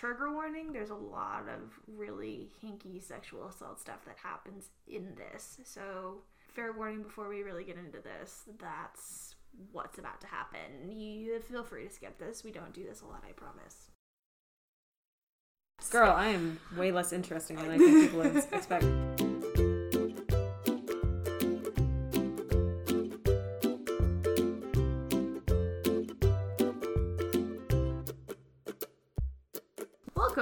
trigger warning. There's a lot of really hinky sexual assault stuff that happens in this. So, fair warning before we really get into this. That's what's about to happen. You feel free to skip this. We don't do this a lot, I promise. Girl, I am way less interesting than I think people would expect.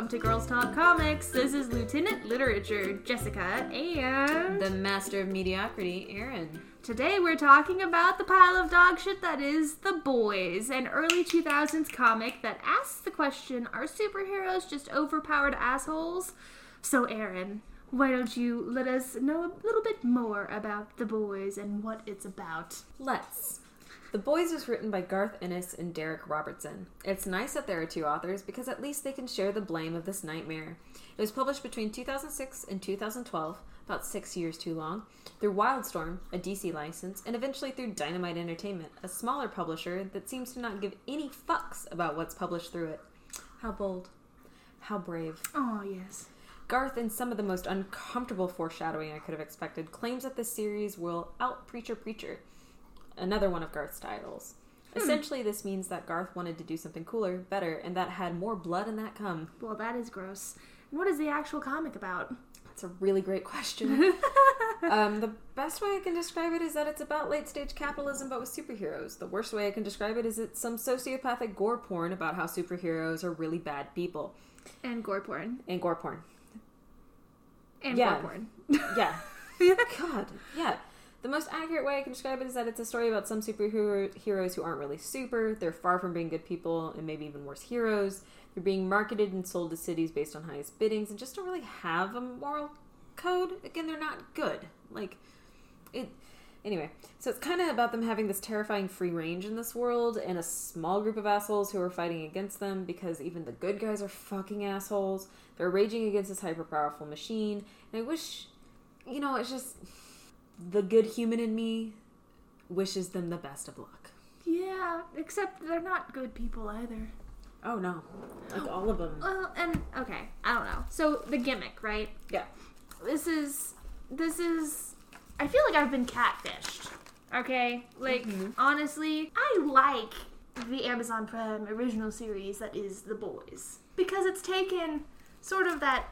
Welcome to Girls Talk Comics. This is Lieutenant Literature, Jessica, and The master of mediocrity, Aaron. today we're talking about the pile of dog shit that is The Boys, an early 2000s comic that asks the question Are superheroes just overpowered assholes? So, Aaron, why don't you let us know a little bit more about The Boys and what it's about? Let's. The Boys was written by Garth Ennis and Darick Robertson. It's nice that there are two authors because at least they can share the blame of this nightmare. It was published between 2006 and 2012, about six years too long, through Wildstorm, a DC license, and eventually through Dynamite Entertainment, a smaller publisher that seems to not give any fucks about what's published through it. How bold. How brave. Oh, yes. Garth, in some of the most uncomfortable foreshadowing I could have expected, claims that this series will out Preacher Preacher, another one of Garth's titles. Essentially, this means that Garth wanted to do something cooler, better, and that had more blood in that cum. Well, that is gross. And what is the actual comic about? That's a really great question. um, the best way I can describe it is that it's about late stage capitalism but with superheroes. The worst way I can describe it is it's some sociopathic gore porn about how superheroes are really bad people. And gore porn. And gore porn. And Yeah. gore porn. Yeah. God, yeah. The most accurate way I can describe it is that it's a story about some superhero heroes who aren't really super. They're far from being good people and maybe even worse heroes. They're being marketed and sold to cities based on highest biddings and just don't really have a moral code. Again, they're not good. Like it anyway. So it's kind of about them having this terrifying free range in this world and a small group of assholes who are fighting against them because even the good guys are fucking assholes. They're raging against this hyper powerful machine. And I wish you know, it's just the good human in me wishes them the best of luck. Yeah, except they're not good people either. Oh no, like all of them. Well, and okay, I don't know. So the gimmick, right? Yeah. This is this is. I feel like I've been catfished. Okay, like mm-hmm. honestly, I like the Amazon Prime original series that is The Boys because it's taken sort of that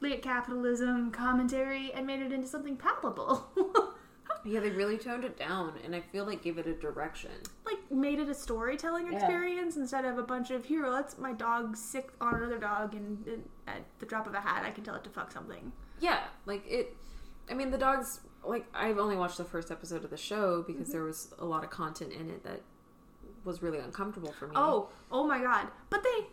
late capitalism commentary and made it into something palpable. Yeah, they really toned it down, and I feel like gave it a direction. like made it a storytelling Yeah. experience instead of a bunch of here let's my dog sick on another dog and, and at the drop of a hat i can tell it to fuck something Yeah, like it. I mean, the dogs. Like I've only watched the first episode of the show because mm-hmm. there was a lot of content in it that was really uncomfortable for me. oh oh my god but they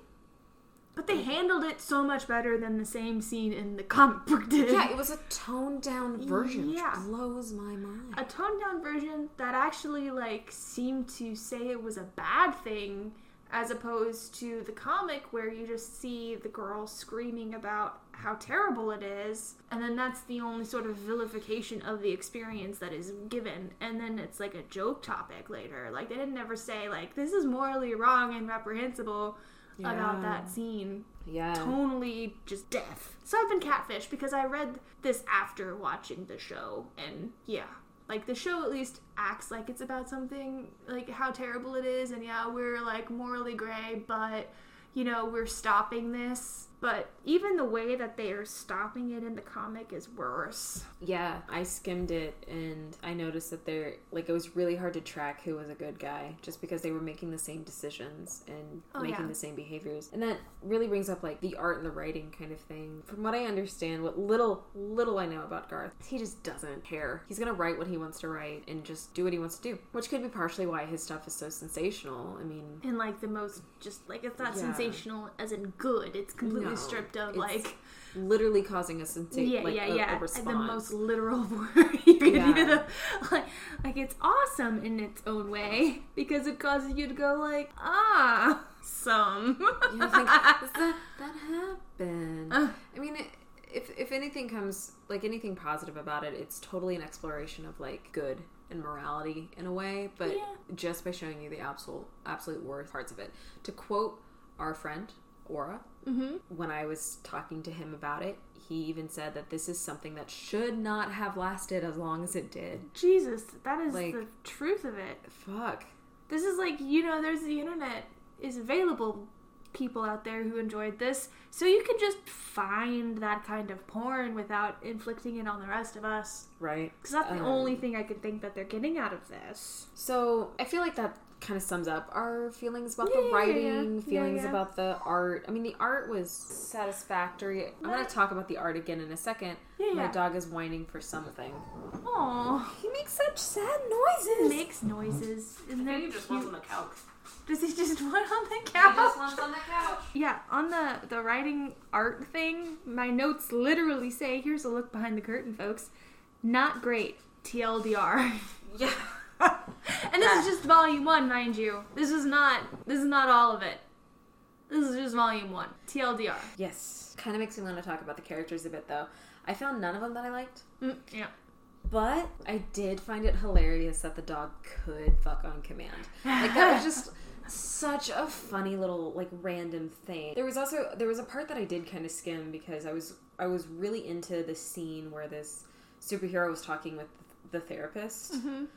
but they handled it so much better than the same scene in the comic book did yeah, it was a toned down version, Yeah. which blows my mind. a toned down version that actually like seemed to say it was a bad thing as opposed to the comic where you just see the girl screaming about how terrible it is and then that's the only sort of vilification of the experience that is given and then it's like a joke topic later like they didn't ever say like this is morally wrong and reprehensible about Yeah. that scene yeah, tonally just death. So I've been catfished because I read this after watching the show, and yeah, like the show at least acts like it's about something like how terrible it is, and yeah, we're like morally gray, but you know, we're stopping this. But even the way that they are stopping it in the comic is worse. Yeah, I skimmed it and I noticed that they're like it was really hard to track who was a good guy just because they were making the same decisions and Oh, making yeah. the same behaviors. And that really brings up like the art and the writing kind of thing. From what I understand, what little little I know about Garth, he just doesn't care. He's to write what he wants to write and just do what he wants to do, which could be partially why his stuff is so sensational. I mean, And like the most, just like it's not Yeah. sensational as in good. It's completely No, stripped of like literally causing a sensation yeah, like yeah, a, yeah. a the most literal word you could Yeah. Like, like it's awesome in its own way because it causes you to go like, ah, some. You think, that that happen? Uh. I mean, it, if if anything comes like anything positive about it, it's totally an exploration of like good and morality in a way, but Yeah. just by showing you the absolute absolute worst parts of it. To quote our friend Aura. Mm-hmm. When I was talking to him about it, he even said that this is something that should not have lasted as long as it did. Jesus, that is Like- the truth of it. Fuck. This is like, you know, there's the internet is available people out there who enjoyed this. So you can just find that kind of porn without inflicting it on the rest of us. Right. Because that's the Um, only thing I could think that they're getting out of this. So I feel like that kind of sums up our feelings about Yeah, the writing, yeah, yeah. feelings Yeah, yeah. about the art. I mean, the art was satisfactory. I'm going to talk about the art again in a second. Yeah, My dog is whining for something. Oh, He makes such sad noises. He noises. makes noises. And they're cute. the couch. Does he just want on the He couch? just wants on the couch. Yeah, on the the writing art thing, my notes literally say, "Here's a look behind the curtain, folks. Not great. TLDR." Yeah. And this is just volume one, mind you. This is not. This is not all of it. This is just volume one. TLDR. Yes. Kind of makes me want to talk about the characters a bit, though. I found none of them that I liked. Mm, yeah. But I did find it hilarious that the dog could fuck on command. Like that was just such a funny little like random thing. There was also there was a part that I did kind of skim because I was I was really into the scene where this superhero was talking with the therapist. Mhm.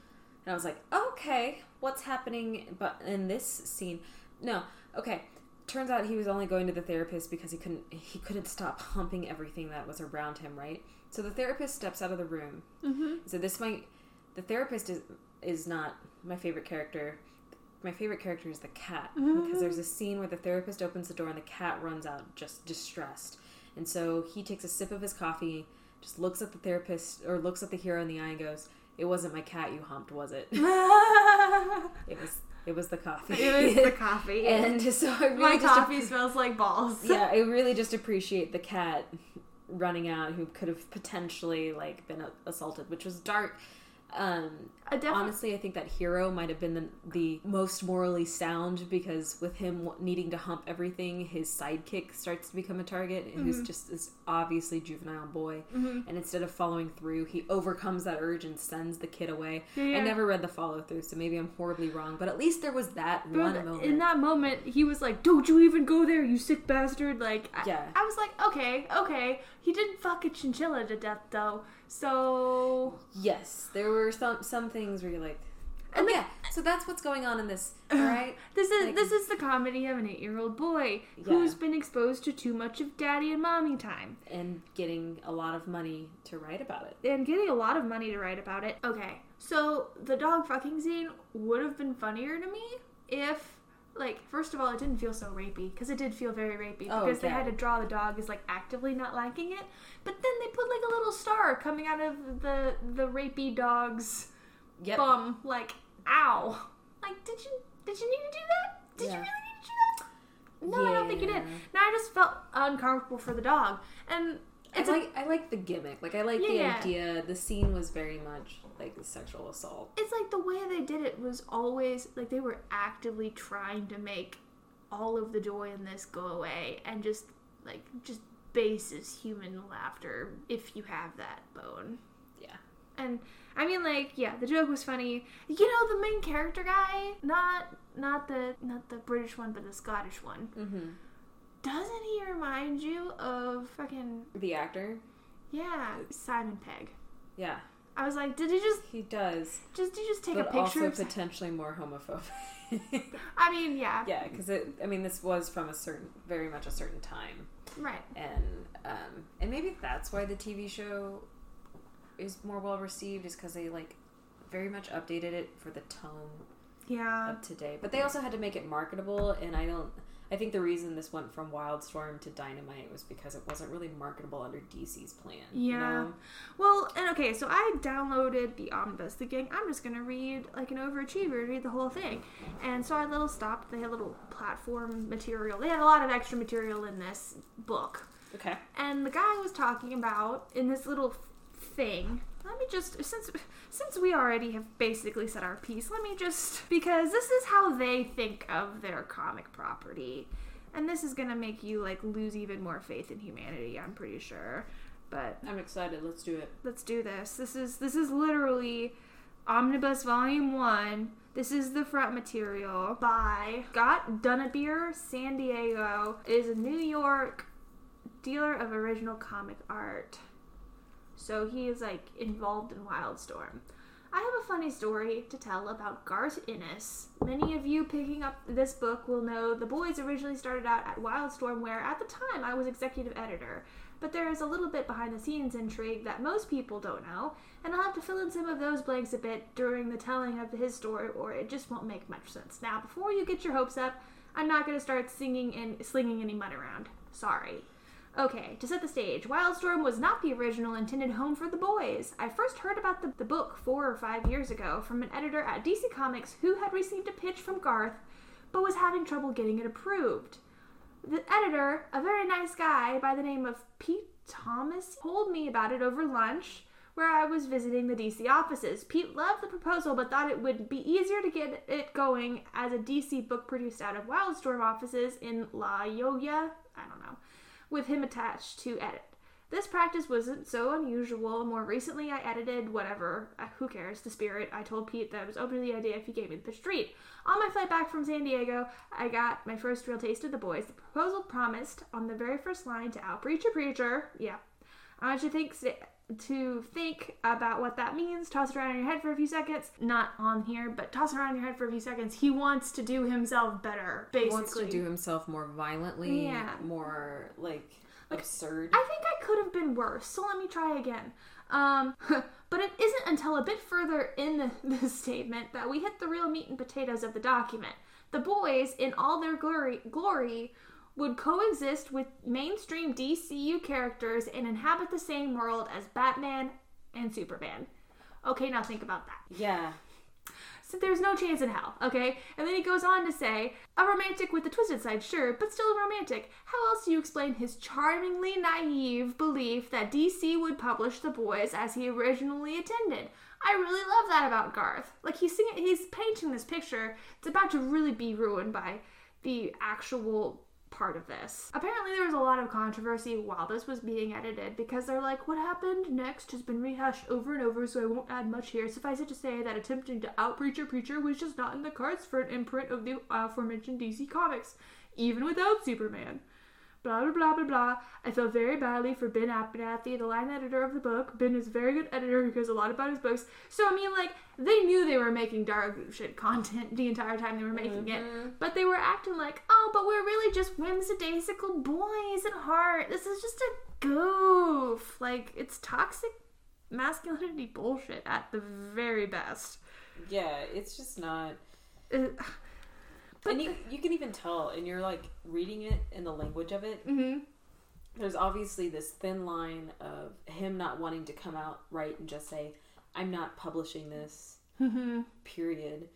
And I was like, okay, what's happening? But in this scene, no, okay. Turns out he was only going to the therapist because he couldn't he couldn't stop humping everything that was around him, right? So the therapist steps out of the room. Mhm. So this might the therapist is is not my favorite character. My favorite character is the cat because there's a scene where the therapist opens the door and the cat runs out just distressed. And so he takes a sip of his coffee, just looks at the therapist or looks at the hero in the eye and goes, "It wasn't my cat you humped, was it?" It was it was the coffee. it was the coffee. and so I really my just coffee smells like balls. yeah, I really just appreciate the cat running out who could have potentially like been assaulted, which was dark. Um, I honestly, I think that hero might have been the, the most morally sound because with him needing to hump everything, his sidekick starts to become a target, and Mm-hmm. who's just this obviously juvenile boy. And instead of following through, he overcomes that urge and sends the kid away. Yeah. I never read the follow through, so maybe I'm horribly wrong. But at least there was that Bro, one th- moment. in that moment, he was like, "Don't you even go there, you sick bastard!" Like, I, Yeah. I was like, "Okay, okay." He didn't fuck a chinchilla to death, though. So, Yes, there were some some things where you're like, oh And the- yeah, so that's what's going on in this, all right? this is Like- this is the comedy of an eight-year-old boy Yeah. who's been exposed to too much of daddy and mommy time and getting a lot of money to write about it. and getting a lot of money to write about it. Okay, so the dog fucking scene would have been funnier to me if. Like, first of all, it didn't feel so rapey because it did feel very rapey Oh, because they had to draw the dog as like actively not liking it. But then they put like a little star coming out of the the rapey dog's Yep. bum. Like, ow! Like, did you did you need to do that? Did Yeah. you really need to do that? No, I don't think you did. Yeah. Now I just felt uncomfortable for the dog, and I it's a, like I like the gimmick. Like I like the Yeah. idea. The scene was very much like sexual assault. it's like the way they did it was always like they were actively trying to make all of the joy in this go away and just like just bases human laughter if you have that bone. Yeah. And I mean like yeah, the joke was funny. You know the main character guy, not not the not the British one but the Scottish one. Mm-hmm. Doesn't he remind you of fucking The actor. yeah, Simon Pegg? Yeah, I was like, did he just he does, just did you just take a picture also of potentially more homophobic. I mean, yeah. yeah, because it. I mean, this was from a certain, very much a certain time. Right. and um, and maybe that's why the TV show is more well received is because they like very much updated it for the tone Yeah. of today. But they also had to make it marketable, and I don't. I think the reason this went from Wildstorm to Dynamite was because it wasn't really marketable under DC's plan. you Yeah. know? Well, and okay, so I downloaded the omnibus thinking I'm just gonna read like an overachiever, read the whole thing. And so I little stopped. They had little platform material. They had a lot of extra material in this book. Okay. And the guy was talking about in this little thing. Let me just since since we already have basically said our piece, let me just because this is how they think of their comic property. And this is to make you like lose even more faith in humanity, I'm pretty sure. But I'm excited. Let's do it. let's do this. This is this is literally Omnibus Volume 1. This is the front material by Scott Dunbier San Diego. Is a New York dealer of original comic art. So he is like involved in Wildstorm. I have a funny story to tell about Garth Ennis. Many of you picking up this book will know the boys originally started out at Wildstorm, where at the time I was executive editor. But there is a little bit behind the scenes intrigue that most people don't know, and I'll have to fill in some of those blanks a bit during the telling of his story, or it just won't make much sense. Now, before you get your hopes up, I'm not going to start singing and slinging any mud around. Sorry. Okay, to set the stage, Wildstorm was not the original intended home for the boys. I first heard about the, the book four or five years ago from an editor at DC Comics who had received a pitch from Garth, but was having trouble getting it approved. The editor, a very nice guy by the name of Pete Thomas, told me about it over lunch where I was visiting the DC offices. Pete loved the proposal but thought it would be easier to get it going as a DC book produced out of Wildstorm offices in La Jolla, I don't know, with him attached to edit. This practice wasn't so unusual. More recently, I edited whatever, uh, who cares, the spirit. I told Pete that I was open to the idea if he gave me the street. On my flight back from San Diego, I got my first real taste of the boys. The proposal promised on the very first line to out a preacher. Yeah. I want you to think, to think about what that means. Toss it around in your head for a few seconds. Not on here, but toss it around in your head for a few seconds. He wants to do himself better, basically. He wants to do himself more violently, Yeah. more like, like absurd. I think I could have been worse, so let me try again. Um, but it isn't until a bit further in the, the statement that we hit the real meat and potatoes of the document. The boys, in all their glory, glory, would coexist with mainstream DCU characters and inhabit the same world as Batman and Superman. Okay, now think about that. yeah. So there's no chance in hell, okay? And then he goes on to say, a romantic with the twisted side, sure, but still a romantic. How else do you explain his charmingly naive belief that DC would publish The Boys as he originally intended? I really love that about Garth. Like he's singing, he's painting this picture. It's about to really be ruined by the actual part of this. Apparently, there was a lot of controversy while this was being edited because they're like, what happened next has been rehashed over and over, so I won't add much here. Suffice it to say that attempting to out Preacher Preacher was just not in the cards for an imprint of the uh, aforementioned DC Comics, even without Superman. Blah blah blah blah blah. I feel very badly for Ben Abernathy, the line editor of the book. Ben is a very good editor who cares a lot about his books. So I mean, like they knew they were making dark shit content the entire time they were making it, but they were acting like, oh, but we're really just whimsidaisical boys at heart. This is just a goof. Like it's toxic masculinity bullshit at the very best. Yeah, it's just not. Uh, and you, you can even tell, and you're like reading it in the language of it. hmm There's obviously this thin line of him not wanting to come out right and just say, I'm not publishing this, hmm period,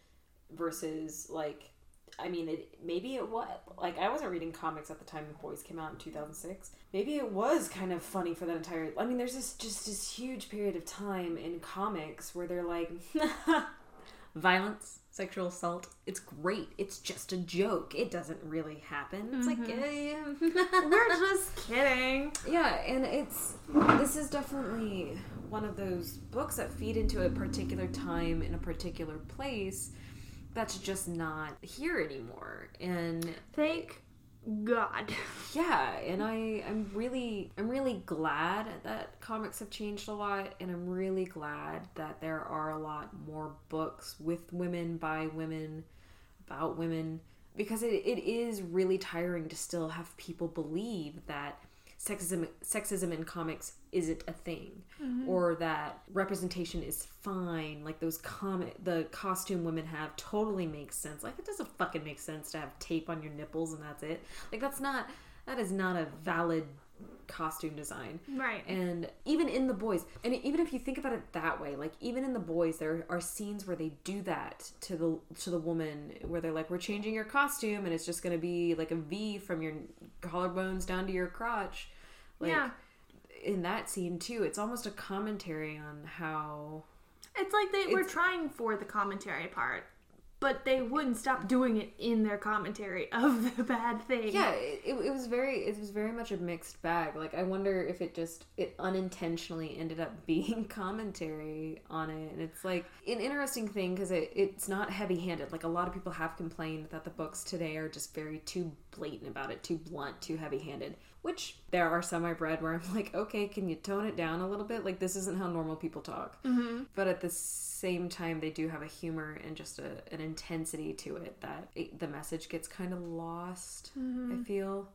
versus like, I mean, it maybe it was like I wasn't reading comics at the time the boys came out in 2006. Maybe it was kind of funny for that entire. I mean, there's this just this huge period of time in comics where they're like, violence, sexual assault. It's great. It's just a joke. It doesn't really happen. It's like, eh. We're just kidding. yeah, and it's this is definitely one of those books that feed into a particular time in a particular place that's just not here anymore. And Thank God. yeah, and I I'm really I'm really glad that comics have changed a lot and I'm really glad that there are a lot more books with women by women about women because it, it is really tiring to still have people believe that sexism sexism in comics isn't a thing mm-hmm. or that representation is fine. Like those comic the costume women have totally makes sense. Like it doesn't fucking make sense to have tape on your nipples and that's it. Like that's not that is not a valid costume design Right. and even in the boys and even if you think about it that way like even in the boys there are scenes where they do that to the to the woman where they're like we're changing your costume and it's just going to be like a v from your collarbones down to your crotch like Yeah. in that scene too it's almost a commentary on how It's like they were trying for the commentary part, but they wouldn't stop doing it in their commentary of the bad thing. Yeah, it, it was very it was very much a mixed bag. Like I wonder if it just it unintentionally ended up being commentary on it, and it's like an interesting thing because it, it's not heavy handed. Like a lot of people have complained that the books today are just very too blatant about it, too blunt, too heavy handed. Which there are some I've read where I'm like, okay, can you tone it down a little bit? Like this isn't how normal people talk. Mm-hmm. But at the same time, they do have a humor and just a, an intensity to it that it, the message gets kind of lost. I feel.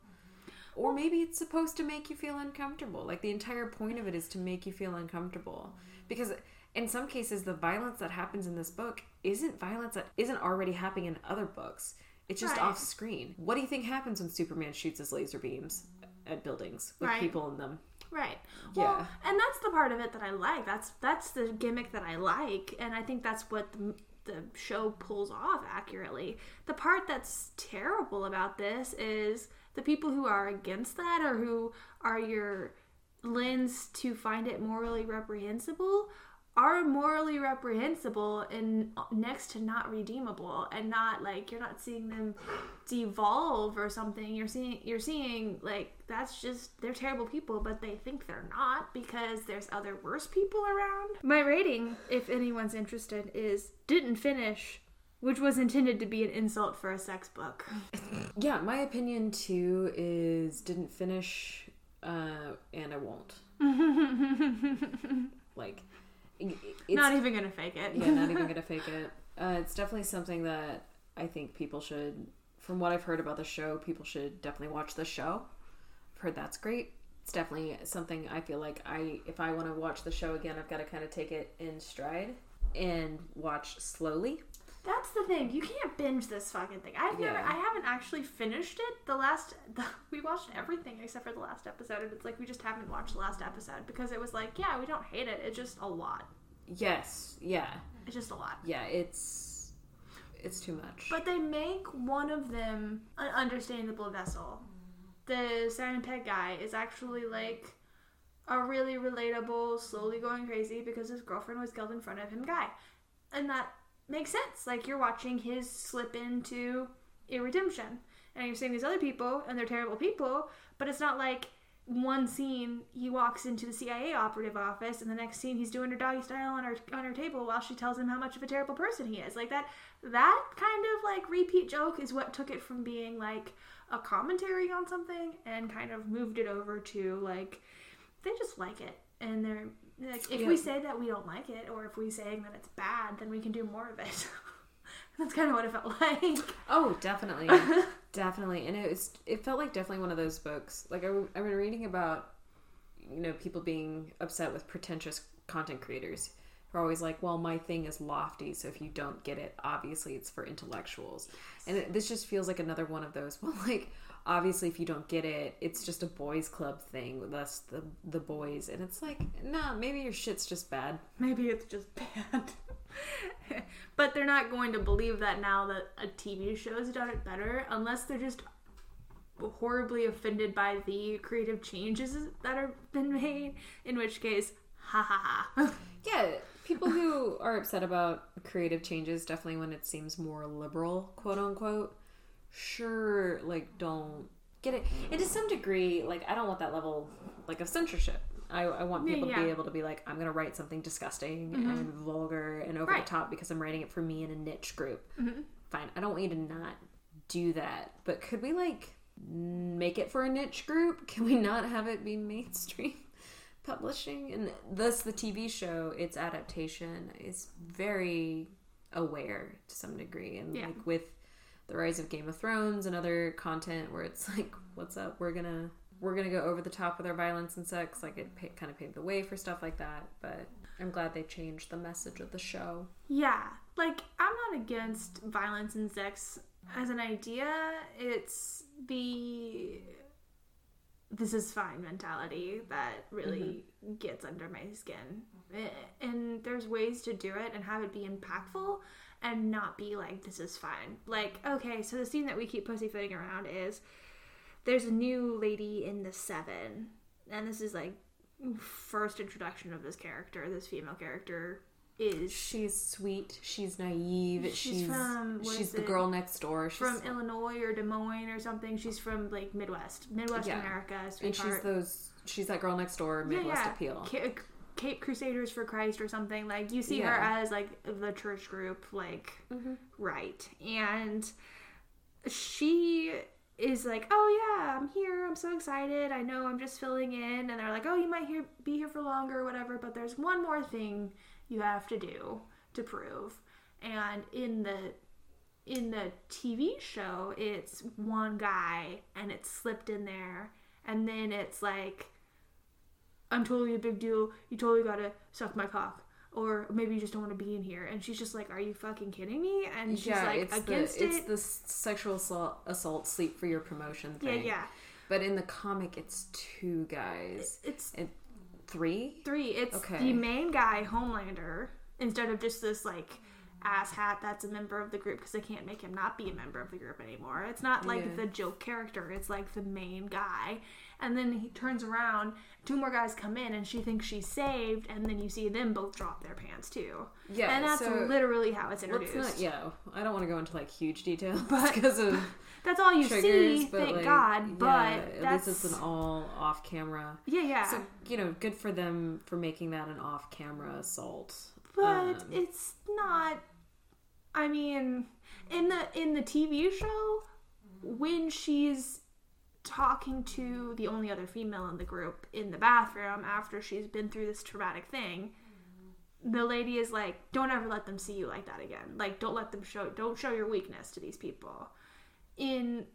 Or maybe it's supposed to make you feel uncomfortable. Like the entire point of it is to make you feel uncomfortable. Because in some cases, the violence that happens in this book isn't violence that isn't already happening in other books. It's just Right. off screen. What do you think happens when Superman shoots his laser beams at buildings with Right. people in them? Right. Yeah. Well, and that's the part of it that I like. That's that's the gimmick that I like, and I think that's what the, the show pulls off accurately. The part that's terrible about this is the people who are against that or who are your lens to find it morally reprehensible are morally reprehensible and next to not redeemable and not like you're not seeing them devolve or something. You're seeing you're seeing like that's just they're terrible people but they think they're not because there's other worse people around. My rating if anyone's interested is didn't finish which was intended to be an insult for a sex book. Yeah, my opinion too is didn't finish, uh, and I won't. like, not even gonna fake it yeah, not even gonna fake it. Uh, it's definitely something that I think people should, from what I've heard about the show, people should definitely watch the show. I've heard that's great. It's definitely something I feel like I, if I want to watch the show again, I've got to kind of take it in stride and watch slowly. That's the thing. You can't binge this fucking thing. I've never. Yeah. I haven't actually finished it. The last. The, we watched everything except for the last episode, and it's like we just haven't watched the last episode because it was like, yeah, we don't hate it. It's just a lot. Yes, yeah, It's just a lot. yeah. It's it's too much. But they make one of them an understandable vessel. The Simon Pegg guy is actually like a really relatable, slowly going crazy because his girlfriend was killed in front of him guy. And that makes sense. Like you're watching his slip into a redemption. And you're seeing these other people and they're terrible people, but it's not like one scene he walks into the CIA operative office and the next scene he's doing her doggy style on her on her table while she tells him how much of a terrible person he is. Like that that kind of like repeat joke is what took it from being like a commentary on something and kind of moved it over to like they just like it and they're like if we say that we don't like it or if we saying that it's bad then we can do more of it that's kind of what it felt like Oh, definitely, definitely, and it was. It felt like definitely one of those books. Like I, I've been reading about, you know, people being upset with pretentious content creators who are always like, "Well, my thing is lofty, so if you don't get it, obviously it's for intellectuals." And it, this just feels like another one of those. Well, like obviously if you don't get it, it's just a boys' club thing with us, the the boys, and it's like, nah, maybe your shit's just bad. maybe it's just bad but they're not going to believe that now that a tv show has done it better unless they're just horribly offended by the creative changes that have been made in which case ha ha ha Yeah, people who are upset about creative changes, definitely when it seems more liberal, quote unquote, sure, like, don't get it. And to some degree, like, I don't want that level, like, of censorship. I, I want Yeah, people to be able to be like, I'm going to write something disgusting and mm-hmm. vulgar and over Right. the top because I'm writing it for me in a niche group. Mm-hmm. Fine. I don't want you to not do that. But could we, like, make it for a niche group? Can we not have it be mainstream? publishing and thus the TV show its adaptation is very aware to some degree and Yeah. like with the rise of Game of Thrones and other content where it's like what's up we're gonna we're gonna go over the top with our violence and sex like it pa- kind of paved the way for stuff like that but I'm glad they changed the message of the show Yeah, like I'm not against violence and sex as an idea. It's the this is fine mentality that really gets under my skin. Eh, And there's ways to do it and have it be impactful and not be like this is fine. Like, okay, so the scene that we keep pussyfooting around is there's a new lady in the 7 and this is like first introduction of this character, this female character is She's sweet. She's naive. She's She's from- she's the it? girl next door. She's, from Illinois or Des Moines or something. She's from like Midwest, Midwest Yeah. America. and she's those. She's that girl next door. Midwest appeal. Ca- Cape Crusaders for Christ or something. Like you see her as like the church group, like Mhm. right, and she is like, "Oh yeah, I'm here. I'm so excited. I know. I'm just filling in." And they're like, "Oh, you might here be here for longer or whatever, but there's one more thing you have to do to prove." And in the in the TV show, it's one guy and it's slipped in there, and then it's like, I'm totally a big deal. You totally gotta suck my cock. Or maybe you just don't want to be in here. And she's just like, Are you fucking kidding me? And she's yeah, like, it's Against the it. it's the sexual assault, assault sleep for your promotion thing. yeah. Yeah. But in the comic, it's two guys. It's And three. three. It's Okay. the main guy, Homelander, instead of just this like ass hat that's a member of the group because they can't make him not be a member of the group anymore. It's not like Yeah. the joke character. It's like the main guy. And then he turns around, two more guys come in, and she thinks she's saved, and then you see them both drop their pants too. Yeah, and that's so- literally how it's introduced. not. Yeah, I don't want to go into like huge details But- because of That's all you triggers. see, thank like, God. But yeah, at that's least it's an all off camera. yeah, yeah. So you know, good for them for making that an off camera assault. but Um, it's not. I mean, in the in the TV show, when she's talking to the only other female in the group in the bathroom after she's been through this traumatic thing, the lady is like, "Don't ever let them see you like that again. Like, don't let them show. Don't show your weakness to these people." In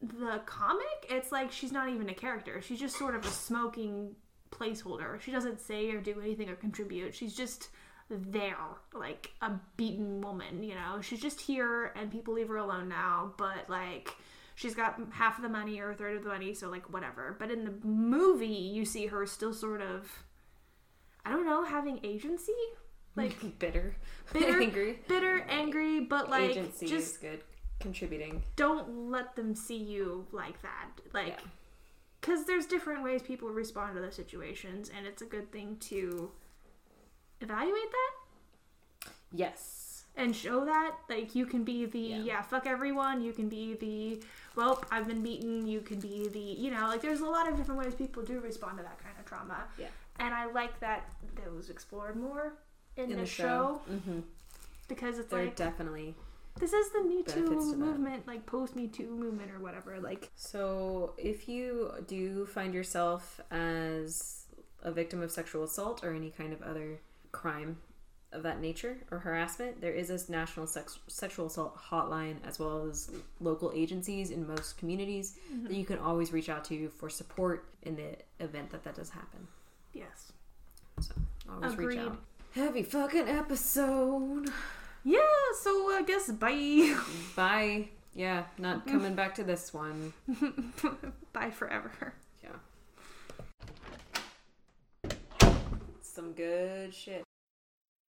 the comic, it's like she's not even a character. She's just sort of a smoking placeholder. She doesn't say or do anything or contribute. She's just there, like a beaten woman, you know? She's just here and people leave her alone now, but like she's got half of the money or a third of the money, so like whatever. But in the movie, you see her still sort of I don't know, having agency? Like bitter, bitter, angry. bitter, angry, but like Agency just is good. Contributing. don't let them see you like that. Like, Yeah. because there's different ways people respond to those situations, and it's a good thing to evaluate that Yes. and show that. Like, you can be the, Yeah. yeah, fuck everyone. You can be the, well, I've been beaten. You can be the, you know, like, there's a lot of different ways people do respond to that kind of trauma. Yeah. And I like that that was explored more in, In the the show, show. hmm because it's They're like, definitely this is the Me Too to movement, like, post Me Too movement or whatever. Like, So, if you do find yourself as a victim of sexual assault or any kind of other crime of that nature or harassment, there is a national sex- sexual assault hotline as well as local agencies in most communities mm-hmm. that you can always reach out to for support in the event that that does happen. yes. So, always Agreed. reach out. Heavy fucking episode. Yeah, so I guess bye. Bye. Yeah, not mm. coming back to this one. bye forever. Yeah. Some good shit.